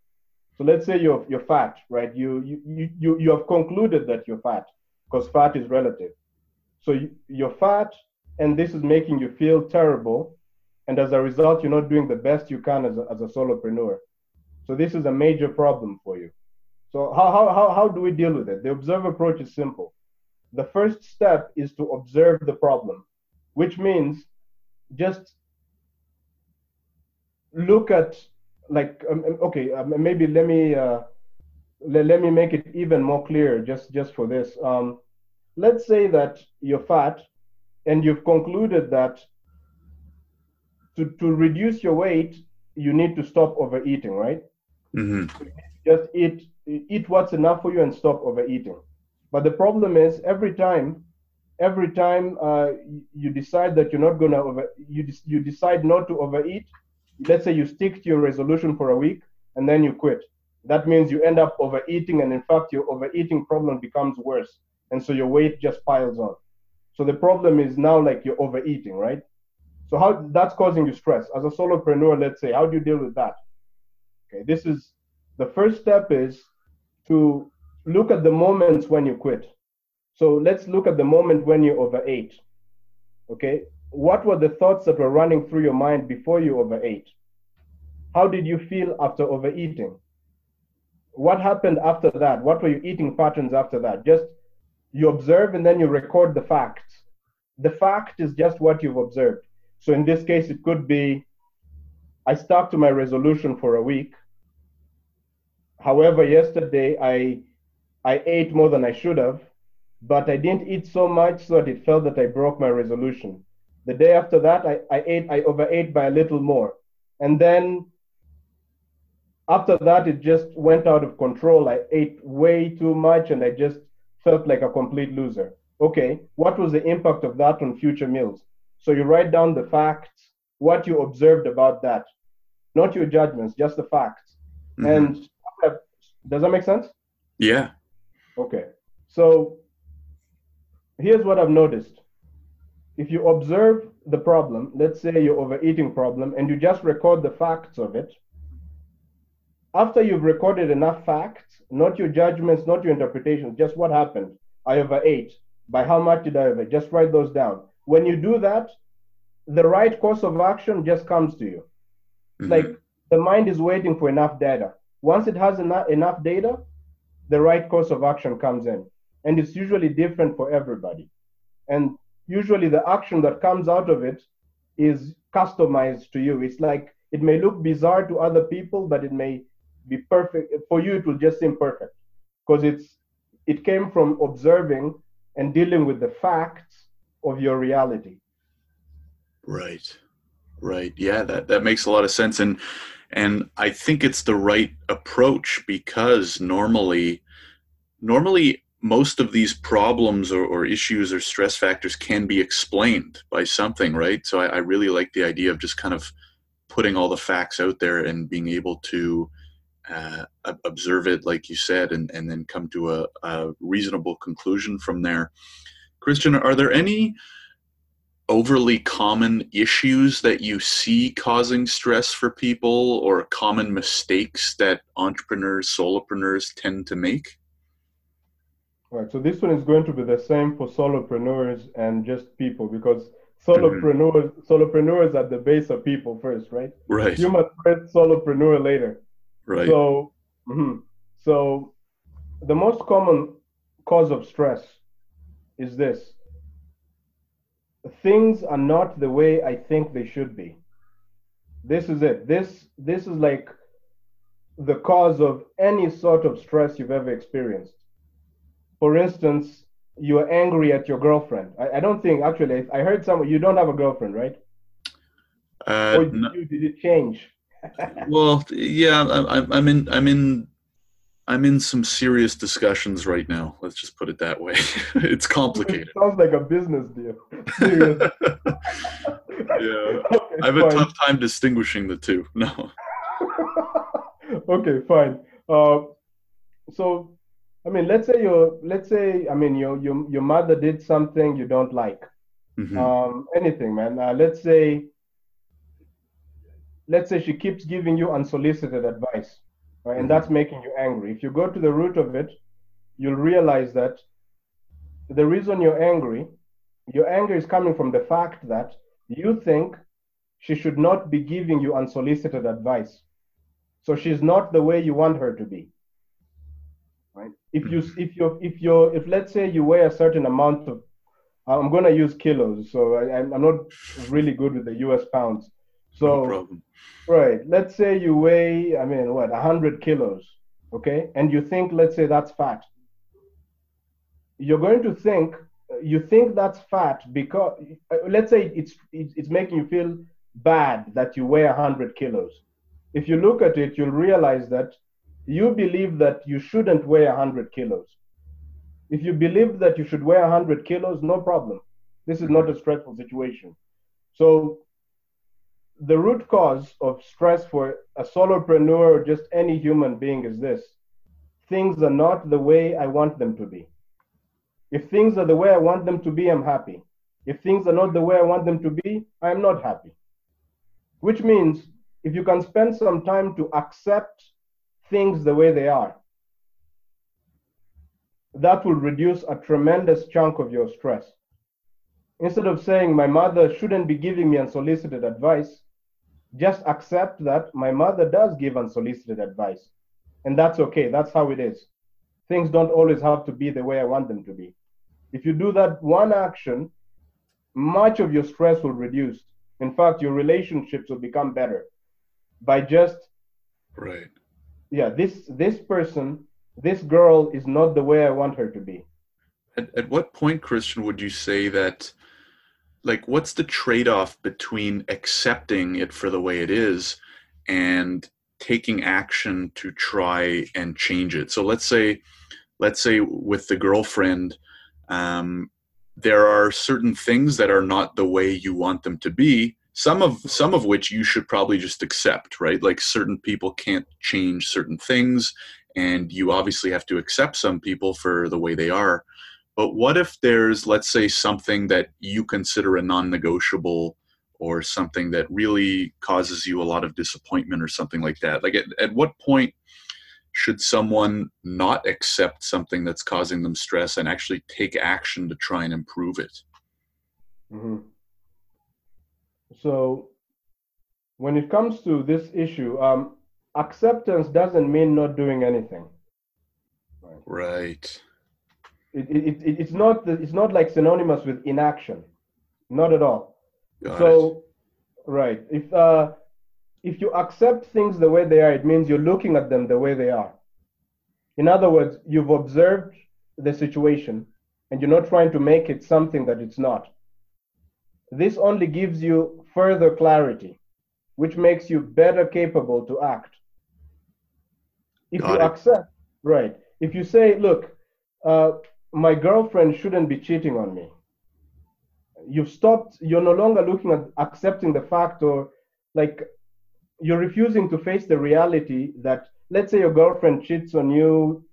[SPEAKER 2] So let's say you're you're fat, right? You you you you have concluded that you're fat because fat is relative. So you, you're fat, and this is making you feel terrible, and as a result, you're not doing the best you can as a, as a solopreneur. So this is a major problem for you. So how how how how do we deal with it? The observe approach is simple. The first step is to observe the problem, which means just look at like um, um, okay um, maybe let me uh, let, let me make it even more clear just just for this um, let's say that you're fat and you've concluded that to, to reduce your weight you need to stop overeating right
[SPEAKER 1] mm-hmm.
[SPEAKER 2] Just eat eat what's enough for you and stop overeating but the problem is every time every time uh, you decide that you're not gonna over you, you decide not to overeat let's say you stick to your resolution for a week and then you quit. That means you end up overeating, and in fact, your overeating problem becomes worse. And so your weight just piles on. So the problem is now like you're overeating, right? So how that's causing you stress. As a solopreneur, let's say, how do you deal with that? Okay, this is the first step is to look at the moments when you quit. So let's look at the moment when you overate. Okay, what were the thoughts that were running through your mind before you overate? How did you feel after overeating? What happened after that? What were your eating patterns after that? Just you observe and then you record the facts. The fact is just what you've observed. So in this case, it could be I stuck to my resolution for a week. However, yesterday I I ate more than I should have, but I didn't eat so much so that it felt that I broke my resolution. The day after that, I, I ate, I overate by a little more. And then after that, it just went out of control. I ate way too much and I just felt like a complete loser. Okay, what was the impact of that on future meals? So you write down the facts, what you observed about that, not your judgments, just the facts. Mm-hmm. And does that make sense?
[SPEAKER 1] Yeah.
[SPEAKER 2] Okay. So here's what I've noticed if you observe the problem, let's say your overeating problem, and you just record the facts of it, after you've recorded enough facts, not your judgments, not your interpretations, just what happened. I overate. By how much did I overeat? Just write those down. When you do that, the right course of action just comes to you. Mm-hmm. Like the mind is waiting for enough data. Once it has enough, enough data, the right course of action comes in. And it's usually different for everybody. And usually the action that comes out of it is customized to you. It's like it may look bizarre to other people, but it may be perfect for you. It will just seem perfect because it's it came from observing and dealing with the facts of your reality.
[SPEAKER 1] Right, right. Yeah, that that makes a lot of sense, and and I think it's the right approach because normally, normally most of these problems or, or, issues or stress factors can be explained by something, right? So I, I, really like the idea of just kind of putting all the facts out there and being able to uh, observe it, like you said, and, and then come to a, a reasonable conclusion from there. Christian, are there any overly common issues that you see causing stress for people or common mistakes that entrepreneurs, solopreneurs tend to make?
[SPEAKER 2] Right. So this one is going to be the same for solopreneurs and just people because solopreneurs mm-hmm. solopreneurs at the base of people first, right?
[SPEAKER 1] Right.
[SPEAKER 2] You must first solopreneur later.
[SPEAKER 1] Right.
[SPEAKER 2] So mm-hmm. so the most common cause of stress is this things are not the way I think they should be. This is it. This this is like the cause of any sort of stress you've ever experienced. For instance, you're angry at your girlfriend. I, I don't think actually I heard some you don't have a girlfriend, right?
[SPEAKER 1] Uh,
[SPEAKER 2] or did,
[SPEAKER 1] no,
[SPEAKER 2] you, did it change? [laughs]
[SPEAKER 1] well, yeah, I'm, I'm in, I'm in, I'm in some serious discussions right now. Let's just put it that way. [laughs] it's complicated. [laughs]
[SPEAKER 2] Sounds like a business deal. [laughs]
[SPEAKER 1] Yeah,
[SPEAKER 2] Okay,
[SPEAKER 1] I have a tough time distinguishing the two. No.
[SPEAKER 2] okay, fine. Uh, so, I mean, let's say your, let's say, I mean, your your your mother did something you don't like.
[SPEAKER 1] Mhm.
[SPEAKER 2] Um, anything, man. Uh, let's say, let's say she keeps giving you unsolicited advice, right? and
[SPEAKER 1] Mhm.
[SPEAKER 2] that's making you angry. If you go to the root of it, you'll realize that the reason you're angry, your anger is coming from the fact that you think she should not be giving you unsolicited advice. So she's not the way you want her to be. Right? If you if you if you if let's say you weigh a certain amount of I'm gonna use kilos, so I, I'm not really good with the U.S. pounds. So
[SPEAKER 1] no problem.
[SPEAKER 2] Right. Let's say you weigh, I mean, what, 100 kilos, okay? And you think, let's say that's fat. You're going to think, you think that's fat because, uh, let's say it's, it's, it's making you feel bad that you weigh 100 kilos. If you look at it, you'll realize that you believe that you shouldn't weigh 100 kilos. If you believe that you should weigh 100 kilos, no problem. This is not a stressful situation. So the root cause of stress for a solopreneur or just any human being is this things are not the way I want them to be. If things are the way I want them to be, I'm happy. If things are not the way I want them to be, I'm not happy. Which means if you can spend some time to accept things the way they are, that will reduce a tremendous chunk of your stress. Instead of saying, My mother shouldn't be giving me unsolicited advice, just accept that my mother does give unsolicited advice. And that's okay. That's how it is. Things don't always have to be the way I want them to be. If you do that one action, much of your stress will reduce. In fact, your relationships will become better by just,
[SPEAKER 1] Right.
[SPEAKER 2] yeah, this this person, this girl is not the way I want her to be.
[SPEAKER 1] At, at what point, Christian, would you say that, like, what's the trade off between accepting it for the way it is and taking action to try and change it? So let's say, let's say with the girlfriend, um, there are certain things that are not the way you want them to be. Some of some of which you should probably just accept, right? Like certain people can't change certain things, and you obviously have to accept some people for the way they are. But what if there's, let's say, something that you consider a non negotiable or something that really causes you a lot of disappointment or something like that? Like, at, at what point should someone not accept something that's causing them stress and actually take action to try and improve it?
[SPEAKER 2] Mhm. So, when it comes to this issue, um, acceptance doesn't mean not doing anything.
[SPEAKER 1] Right. Right.
[SPEAKER 2] It, it, it, it's not the, it's not like synonymous with inaction, not at all.
[SPEAKER 1] Got it.
[SPEAKER 2] so, right, if uh, if you accept things the way they are, it means you're looking at them the way they are. In other words, you've observed the situation and you're not trying to make it something that it's not. This only gives you further clarity, which makes you better capable to act. If
[SPEAKER 1] Got
[SPEAKER 2] you
[SPEAKER 1] it.
[SPEAKER 2] accept, right, if you say, look, uh, my girlfriend shouldn't be cheating on me, you've stopped, you're no longer looking at accepting the fact or like you're refusing to face the reality that let's say your girlfriend cheats on you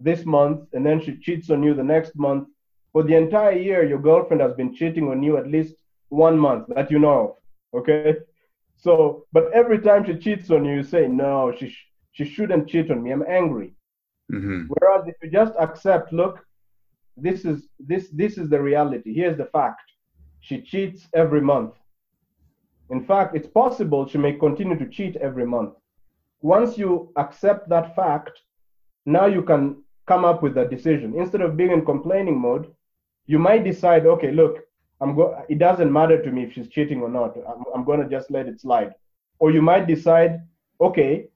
[SPEAKER 2] this month and then she cheats on you the next month. For the entire year your girlfriend has been cheating on you at least one month that you know of okay? So but every time she cheats on you you say no she sh- she shouldn't cheat on me. I'm angry
[SPEAKER 1] hmm
[SPEAKER 2] whereas if you just accept look this is this this is the reality here's the fact she cheats every month in fact it's possible she may continue to cheat every month once you accept that fact now you can come up with a decision. Instead of being in complaining mode, you might decide, okay, look, I'm go- it doesn't matter to me if she's cheating or not. I'm, I'm going to just let it slide. Or you might decide, okay,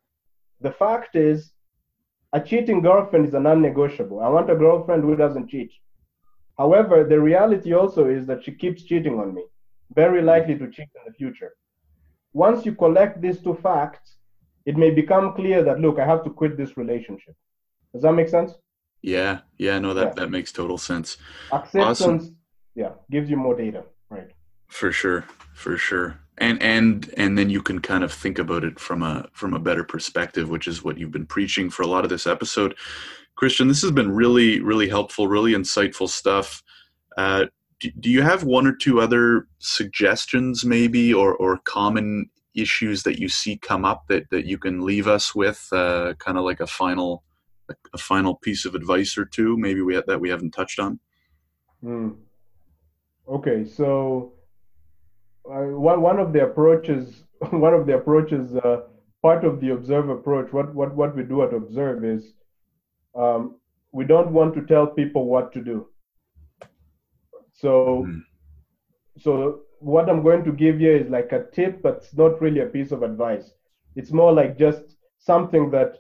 [SPEAKER 2] the fact is, a cheating girlfriend is a non negotiable. I want a girlfriend who doesn't cheat. However, the reality also is that she keeps cheating on me, very likely to cheat in the future. Once you collect these two facts, it may become clear that, look, I have to quit this relationship. Does that make sense?
[SPEAKER 1] Yeah, yeah, no, that,
[SPEAKER 2] Yeah.
[SPEAKER 1] that makes total sense.
[SPEAKER 2] Acceptance,
[SPEAKER 1] Awesome.
[SPEAKER 2] yeah, gives you more data, right?
[SPEAKER 1] For sure, for sure. And and and then you can kind of think about it from a from a better perspective, which is what you've been preaching for a lot of this episode. Christian, this has been really, really helpful, really insightful stuff. Uh, do, do you have one or two other suggestions, maybe, or or common issues that you see come up that that you can leave us with, uh, kind of like a final a, a final piece of advice or two, maybe we that we haven't touched on?
[SPEAKER 2] Hmm. Okay, so one one of the approaches, [laughs] one of the approaches, uh, part of the observe approach. What what what we do at observe is, um, we don't want to tell people what to do. So,
[SPEAKER 1] Mm.
[SPEAKER 2] so what I'm going to give you is like a tip, but it's not really a piece of advice. It's more like just something that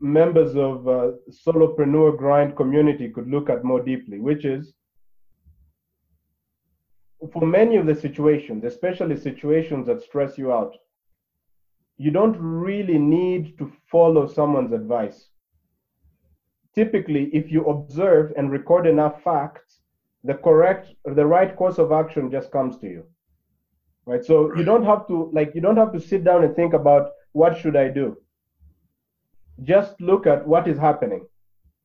[SPEAKER 2] members of uh, solopreneur grind community could look at more deeply, which is for many of the situations, especially situations that stress you out, you don't really need to follow someone's advice. Typically, if you observe and record enough facts, the correct, the right course of action just comes to you. Right? So you don't have to like you don't have to sit down and think about what should I do. Just look at what is happening.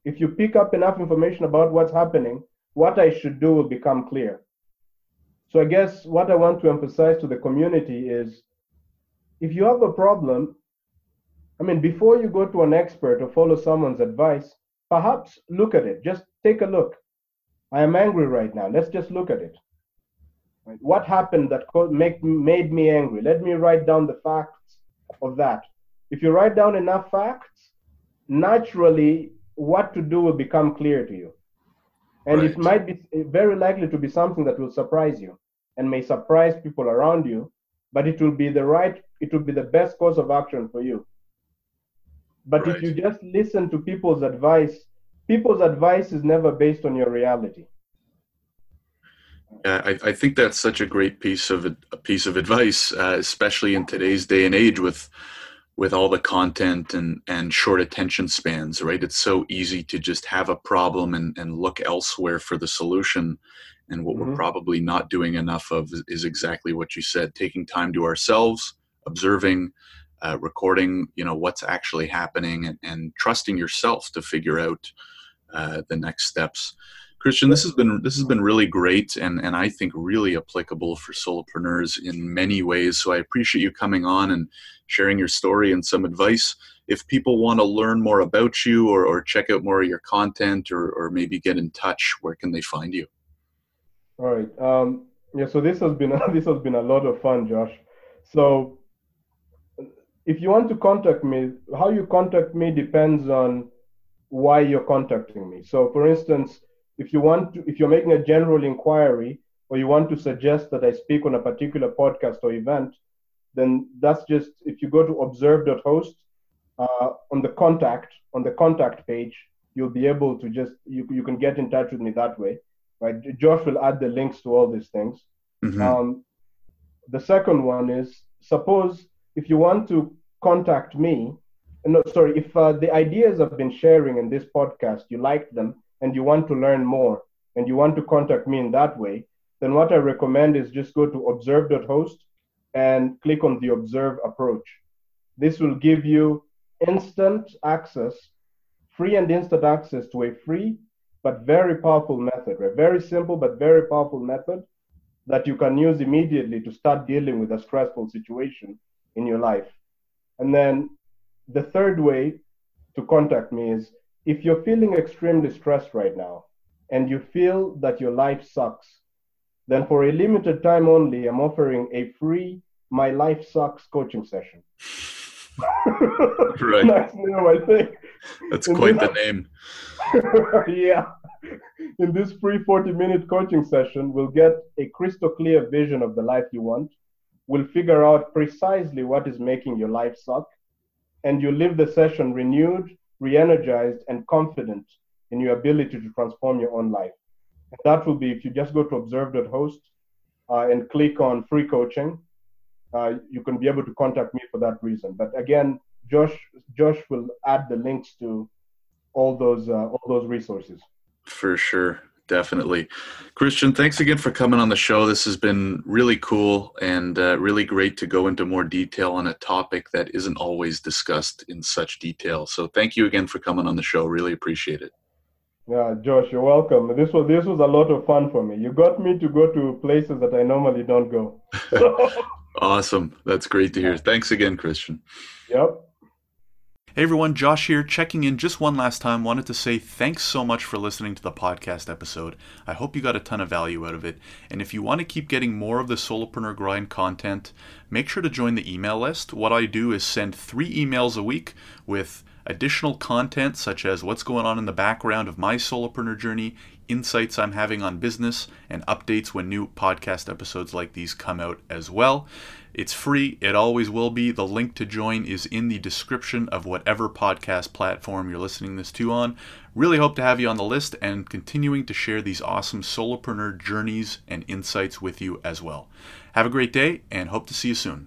[SPEAKER 2] If you pick up enough information about what's happening, what I should do will become clear. So I guess what I want to emphasize to the community is if you have a problem, I mean, before you go to an expert or follow someone's advice, perhaps look at it. Just take a look. I am angry right now. Let's just look at it. What happened that make, made me angry? Let me write down the facts of that. If you write down enough facts, naturally, what to do will become clear to you. And it might be very likely to be something that will surprise you and may surprise people around you, but it will be the right, it will be the best course of action for you. But if you just listen to people's advice, people's advice is never based on your reality.
[SPEAKER 1] Yeah, I, I think that's such a great piece of a piece of advice, uh, especially in today's day and age with with all the content and and short attention spans. Right, it's so easy to just have a problem and and look elsewhere for the solution. And what we're
[SPEAKER 2] Mhm.
[SPEAKER 1] probably not doing enough of is, is exactly what you said: taking time to ourselves, observing, uh, recording. You know what's actually happening, and, and trusting yourself to figure out uh, the next steps. Christian, this has been this has been really great and and I think really applicable for solopreneurs in many ways. So I appreciate you coming on and sharing your story and some advice. If people want to learn more about you or, or check out more of your content or, or maybe get in touch, where can they find you?
[SPEAKER 2] All right. Um, yeah. So this has been [laughs] this has been a lot of fun, Josh. So if you want to contact me, how you contact me depends on why you're contacting me. So, for instance, if you want to, if you're making a general inquiry or you want to suggest that I speak on a particular podcast or event, then that's just if you go to observe.host uh, on the contact on the contact page, you'll be able to just you you can get in touch with me that way, right? Josh will add the links to all these things.
[SPEAKER 1] Mhm.
[SPEAKER 2] Um, the second one is suppose if you want to contact me, no, sorry, if uh, the ideas I've been sharing in this podcast, you like them and you want to learn more and you want to contact me in that way, then what I recommend is just go to observe.host and click on the observe approach. This will give you instant access, free and instant access to a free but very powerful method, a very simple but very powerful method that you can use immediately to start dealing with a stressful situation in your life. And then the third way to contact me is if you're feeling extremely stressed right now and you feel that your life sucks, then for a limited time only, I'm offering a free My Life Sucks coaching session.
[SPEAKER 1] Right. [laughs]
[SPEAKER 2] nice name, I think.
[SPEAKER 1] That's quite the name. [laughs]
[SPEAKER 2] yeah. In this free 40 minute coaching session, we'll get a crystal clear vision of the life you want. We'll figure out precisely what is making your life suck. And you leave the session renewed, re energized, and confident in your ability to transform your own life. And that will be if you just go to observe.host uh, and click on free coaching. Uh, you can be able to contact me for that reason. But again, Josh Josh will add the links to all those uh, all those resources.
[SPEAKER 1] For sure, definitely, Christian. Thanks again for coming on the show. This has been really cool and uh, really great to go into more detail on a topic that isn't always discussed in such detail. So thank you again for coming on the show. Really appreciate it.
[SPEAKER 2] Yeah, Josh, you're welcome. This was this was a lot of fun for me. You got me to go to places that I normally don't go. [laughs] [laughs]
[SPEAKER 1] awesome. That's great to hear. Thanks again, Christian.
[SPEAKER 2] Yep.
[SPEAKER 1] Hey everyone, Josh here, checking in just one last time. Wanted to say thanks so much for listening to the podcast episode. I hope you got a ton of value out of it. And if you want to keep getting more of the Solopreneur Grind content, make sure to join the email list. What I do is send three emails a week with additional content such as what's going on in the background of my solopreneur journey, insights I'm having on business, and updates when new podcast episodes like these come out as well. It's free, it always will be. The link to join is in the description of whatever podcast platform you're listening this to on. Really hope to have you on the list and continuing to share these awesome solopreneur journeys and insights with you as well. Have a great day and hope to see you soon.